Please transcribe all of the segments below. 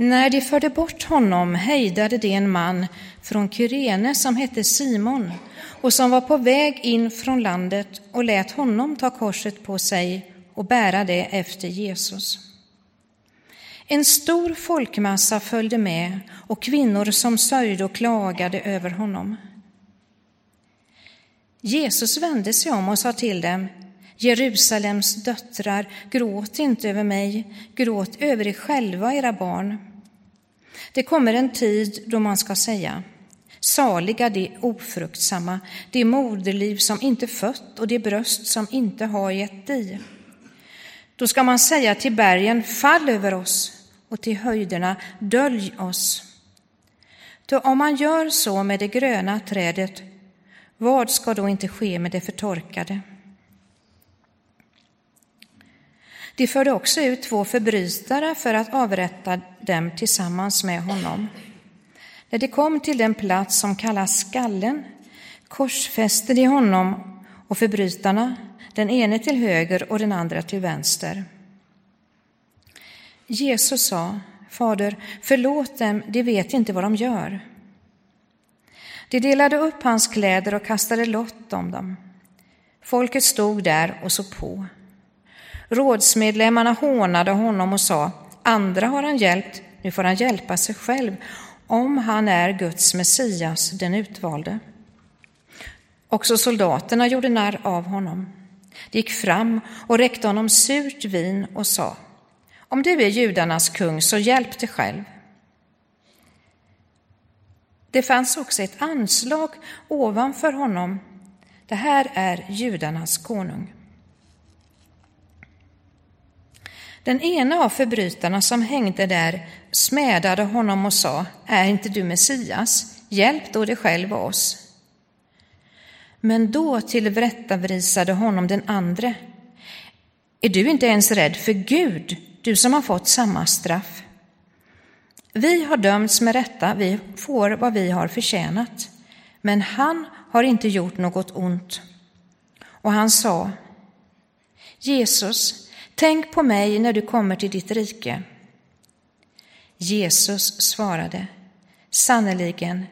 När de förde bort honom hejdade de en man från Kyrene som hette Simon och som var på väg in från landet och lät honom ta korset på sig och bära det efter Jesus. En stor folkmassa följde med och kvinnor som sörjde och klagade över honom. Jesus vände sig om och sa till dem, Jerusalems döttrar, gråt inte över mig, gråt över er själva, era barn. Det kommer en tid då man ska säga, saliga de ofruktsamma, det moderliv som inte fött och det bröst som inte har gett i. Då ska man säga till bergen, fall över oss, och till höjderna, dölj oss. Då om man gör så med det gröna trädet, vad ska då inte ske med det förtorkade? De förde också ut två förbrytare för att avrätta dem tillsammans med honom. När de kom till den plats som kallas skallen korsfäste de honom och förbrytarna, den ene till höger och den andra till vänster. Jesus sa, Fader, förlåt dem, de vet inte vad de gör. De delade upp hans kläder och kastade lott om dem. Folket stod där och såg på. Rådsmedlemmarna hånade honom och sa, andra har han hjälpt, nu får han hjälpa sig själv, om han är Guds Messias, den utvalde. Också soldaterna gjorde narr av honom. De gick fram och räckte honom surt vin och sa, om du är judarnas kung, så hjälp dig själv. Det fanns också ett anslag ovanför honom. Det här är judarnas konung. Den ena av förbrytarna som hängde där smädade honom och sa, är inte du Messias? Hjälp då dig själv och oss. Men då tillrättavrisade honom den andre. Är du inte ens rädd för Gud, du som har fått samma straff? Vi har dömts med rätta, vi får vad vi har förtjänat. Men han har inte gjort något ont. Och han sa, Jesus, tänk på mig när du kommer till ditt rike. Jesus svarade, sannerligen,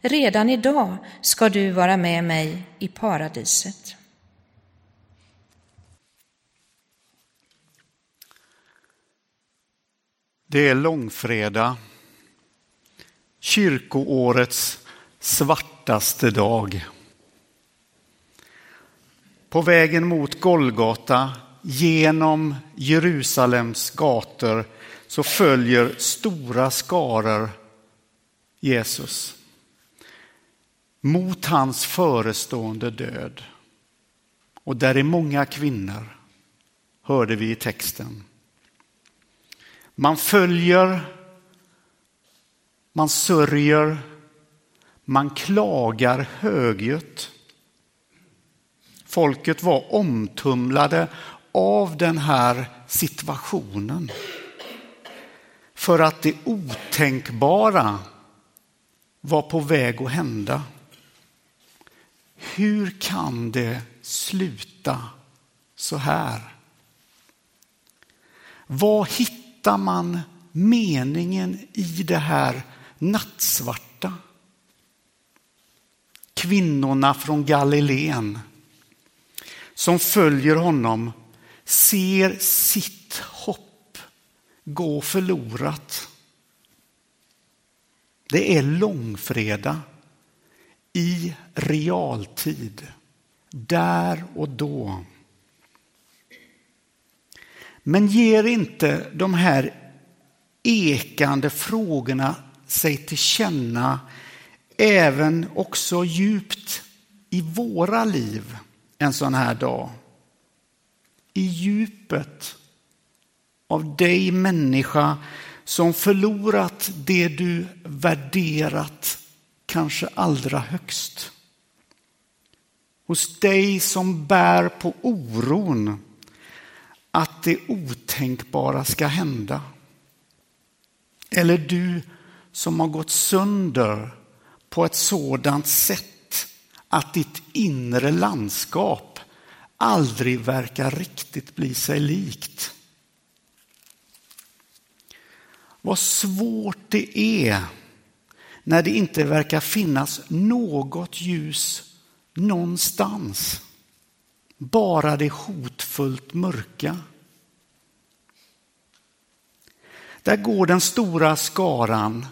redan idag ska du vara med mig i paradiset. Det är långfredag, kyrkoårets svartaste dag. På vägen mot Golgata, genom Jerusalems gator, så följer stora skaror Jesus mot hans förestående död. Och där är många kvinnor, hörde vi i texten. Man följer, man sörjer, man klagar högljutt. Folket var omtumlade av den här situationen. För att det otänkbara var på väg att hända. Hur kan det sluta så här? Vad hittar hittar man meningen i det här nattsvarta. Kvinnorna från Galileen som följer honom ser sitt hopp gå förlorat. Det är långfredag i realtid, där och då. Men ger inte de här ekande frågorna sig till känna även också djupt i våra liv en sån här dag? I djupet av dig människa som förlorat det du värderat kanske allra högst. Hos dig som bär på oron att det otänkbara ska hända. Eller du som har gått sönder på ett sådant sätt att ditt inre landskap aldrig verkar riktigt bli sig likt. Vad svårt det är när det inte verkar finnas något ljus någonstans. Bara det hotfullt mörka. Där går den stora skaran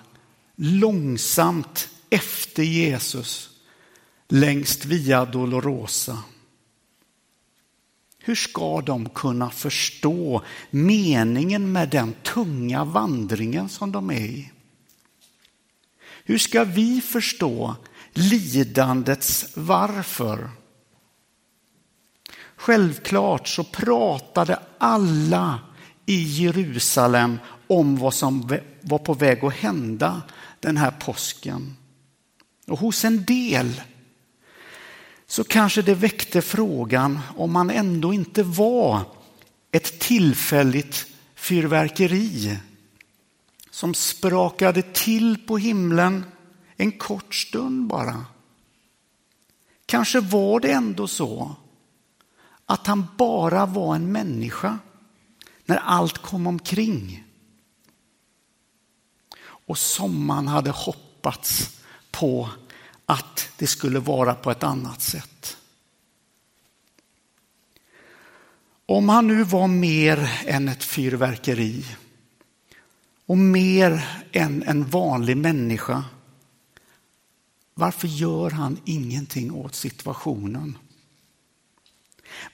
långsamt efter Jesus längst Via Dolorosa. Hur ska de kunna förstå meningen med den tunga vandringen som de är i? Hur ska vi förstå lidandets varför? Självklart så pratade alla i Jerusalem om vad som var på väg att hända den här påsken. Och hos en del så kanske det väckte frågan om man ändå inte var ett tillfälligt fyrverkeri som sprakade till på himlen en kort stund bara. Kanske var det ändå så att han bara var en människa när allt kom omkring. Och som man hade hoppats på att det skulle vara på ett annat sätt. Om han nu var mer än ett fyrverkeri och mer än en vanlig människa, varför gör han ingenting åt situationen?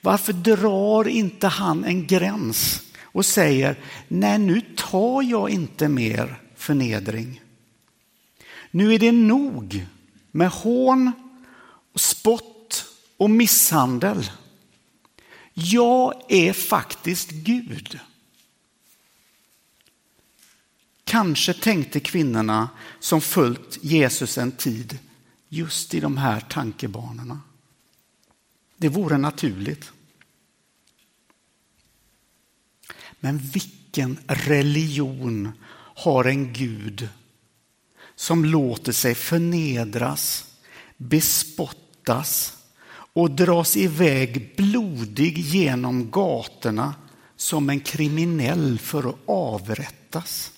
Varför drar inte han en gräns och säger, nej nu tar jag inte mer förnedring. Nu är det nog med hån, spott och misshandel. Jag är faktiskt Gud. Kanske tänkte kvinnorna som följt Jesus en tid just i de här tankebanorna. Det vore naturligt. Men vilken religion har en Gud som låter sig förnedras, bespottas och dras iväg blodig genom gatorna som en kriminell för att avrättas.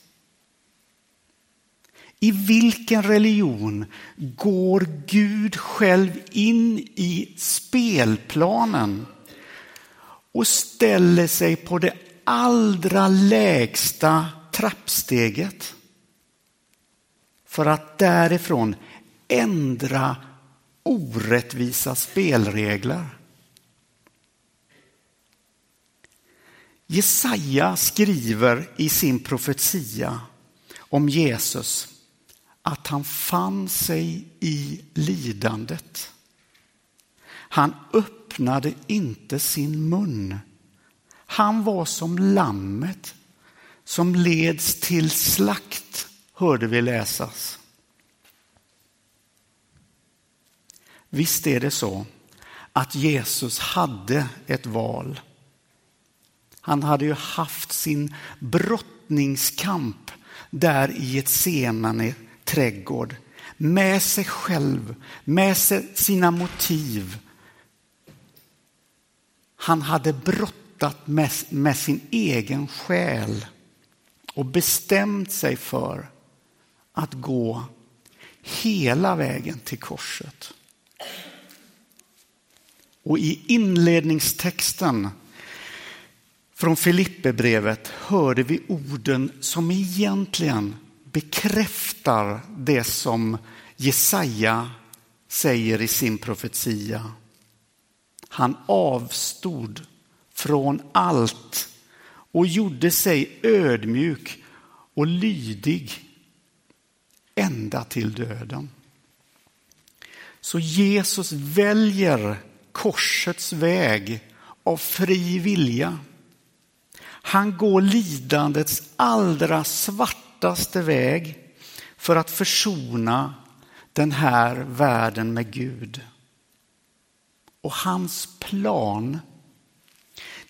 I vilken religion går Gud själv in i spelplanen och ställer sig på det allra lägsta trappsteget för att därifrån ändra orättvisa spelregler. Jesaja skriver i sin profetia om Jesus att han fann sig i lidandet. Han öppnade inte sin mun. Han var som lammet som leds till slakt hörde vi läsas. Visst är det så att Jesus hade ett val. Han hade ju haft sin brottningskamp där i ett senare trädgård med sig själv, med sina motiv. Han hade brottat med, med sin egen själ och bestämt sig för att gå hela vägen till korset. Och i inledningstexten från Filipperbrevet hörde vi orden som egentligen bekräftar det som Jesaja säger i sin profetia. Han avstod från allt och gjorde sig ödmjuk och lydig ända till döden. Så Jesus väljer korsets väg av fri vilja. Han går lidandets allra svartaste väg för att försona den här världen med Gud. Och hans plan,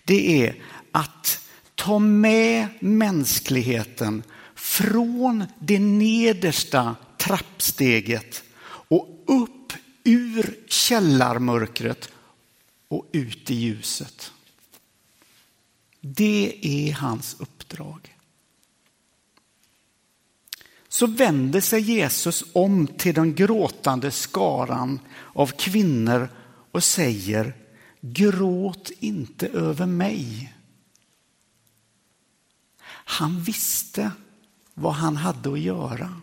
det är att ta med mänskligheten från det nedersta trappsteget och upp ur källarmörkret och ut i ljuset. Det är hans uppdrag. så vänder sig Jesus om till den gråtande skaran av kvinnor och säger Gråt inte över mig. Han visste vad han hade att göra.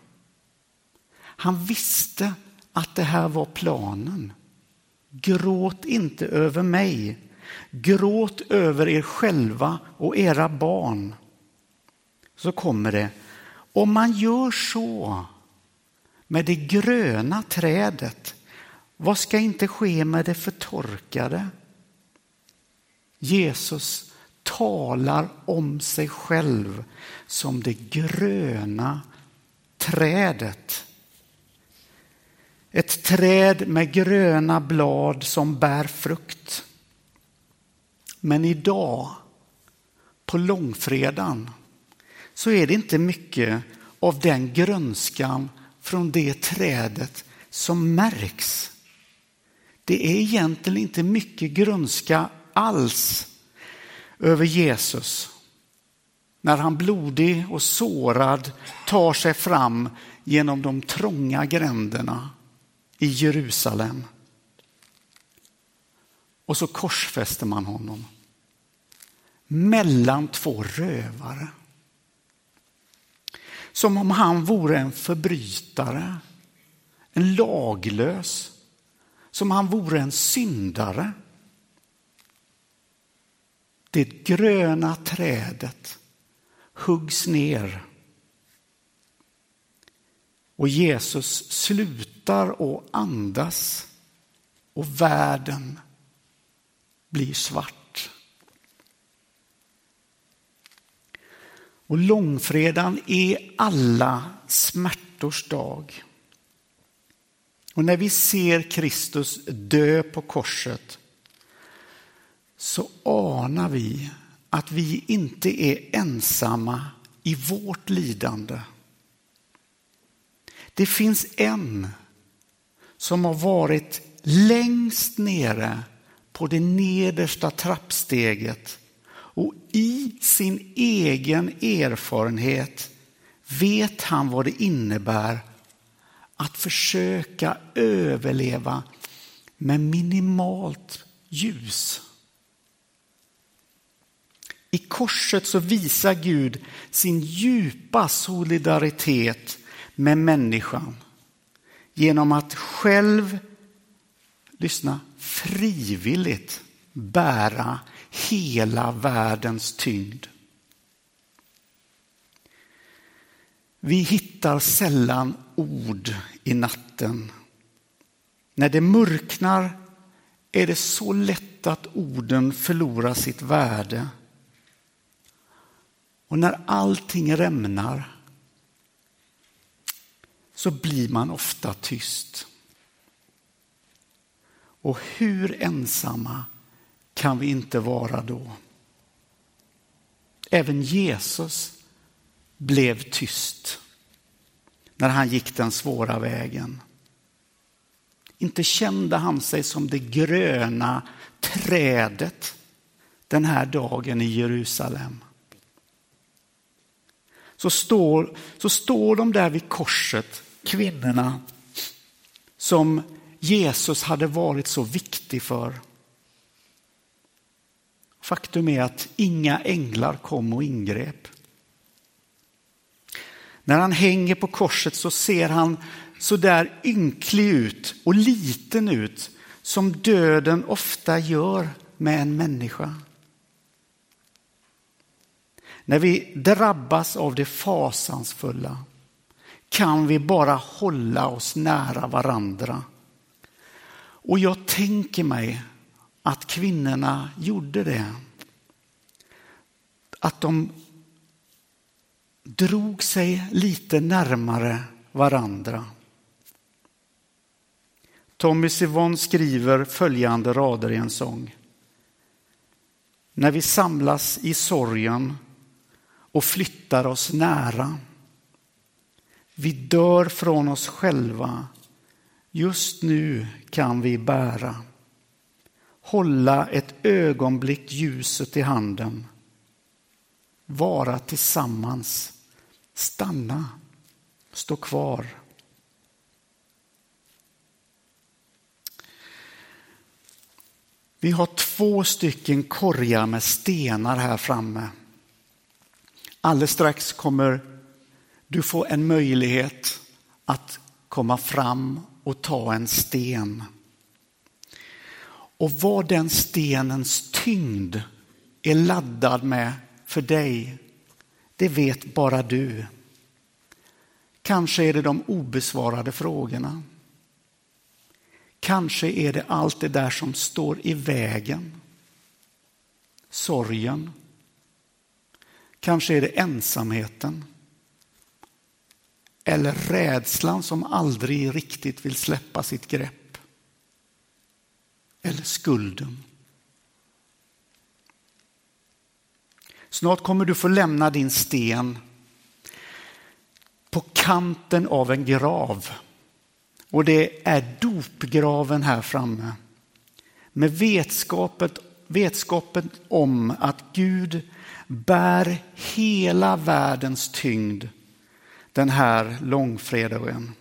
Han visste att det här var planen. Gråt inte över mig. Gråt över er själva och era barn. Så kommer det. Om man gör så med det gröna trädet, vad ska inte ske med det förtorkade? Jesus talar om sig själv som det gröna trädet. Ett träd med gröna blad som bär frukt. Men idag, på långfredagen, så är det inte mycket av den grönskan från det trädet som märks. Det är egentligen inte mycket grönska alls över Jesus när han blodig och sårad tar sig fram genom de trånga gränderna i Jerusalem. Och så korsfäster man honom mellan två rövare. Som om han vore en förbrytare, en laglös, som han vore en syndare. Det gröna trädet huggs ner och Jesus slutar att andas och världen blir svart. Och långfredagen är alla smärtors dag. Och när vi ser Kristus dö på korset så anar vi att vi inte är ensamma i vårt lidande. Det finns en som har varit längst nere på det nedersta trappsteget och i sin egen erfarenhet vet han vad det innebär att försöka överleva med minimalt ljus. I korset så visar Gud sin djupa solidaritet med människan genom att själv, lyssna, frivilligt bära hela världens tyngd. Vi hittar sällan ord i natten. När det mörknar är det så lätt att orden förlorar sitt värde. Och när allting rämnar så blir man ofta tyst. Och hur ensamma kan vi inte vara då? Även Jesus blev tyst när han gick den svåra vägen. Inte kände han sig som det gröna trädet den här dagen i Jerusalem. Så står, så står de där vid korset, kvinnorna som Jesus hade varit så viktig för. Faktum är att inga änglar kom och ingrep. När han hänger på korset så ser han så där ynklig ut och liten ut som döden ofta gör med en människa. När vi drabbas av det fasansfulla kan vi bara hålla oss nära varandra. Och jag tänker mig att kvinnorna gjorde det. Att de drog sig lite närmare varandra. Tommy Sivon skriver följande rader i en sång. När vi samlas i sorgen och flyttar oss nära. Vi dör från oss själva. Just nu kan vi bära. Hålla ett ögonblick ljuset i handen. Vara tillsammans. Stanna. Stå kvar. Vi har två stycken korgar med stenar här framme. Alldeles strax kommer du få en möjlighet att komma fram och ta en sten. Och vad den stenens tyngd är laddad med för dig, det vet bara du. Kanske är det de obesvarade frågorna. Kanske är det allt det där som står i vägen. Sorgen. Kanske är det ensamheten. Eller rädslan som aldrig riktigt vill släppa sitt grepp. Eller skulden. Snart kommer du få lämna din sten på kanten av en grav. Och det är dopgraven här framme. Med vetskapet, vetskapen om att Gud bär hela världens tyngd den här långfredagen.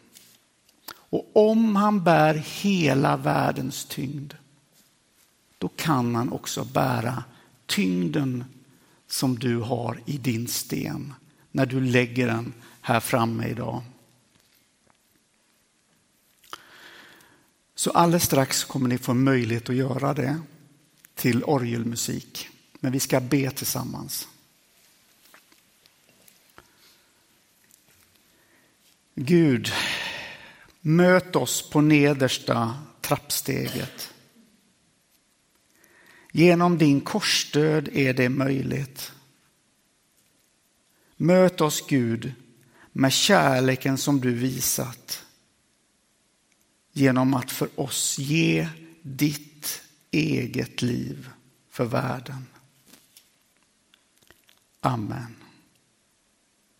Och om han bär hela världens tyngd, då kan han också bära tyngden som du har i din sten när du lägger den här framme idag. Så alldeles strax kommer ni få möjlighet att göra det till orgelmusik. Men vi ska be tillsammans. Gud, möt oss på nedersta trappsteget. Genom din korsdöd är det möjligt. Möt oss Gud med kärleken som du visat genom att för oss ge ditt eget liv för världen. Amen.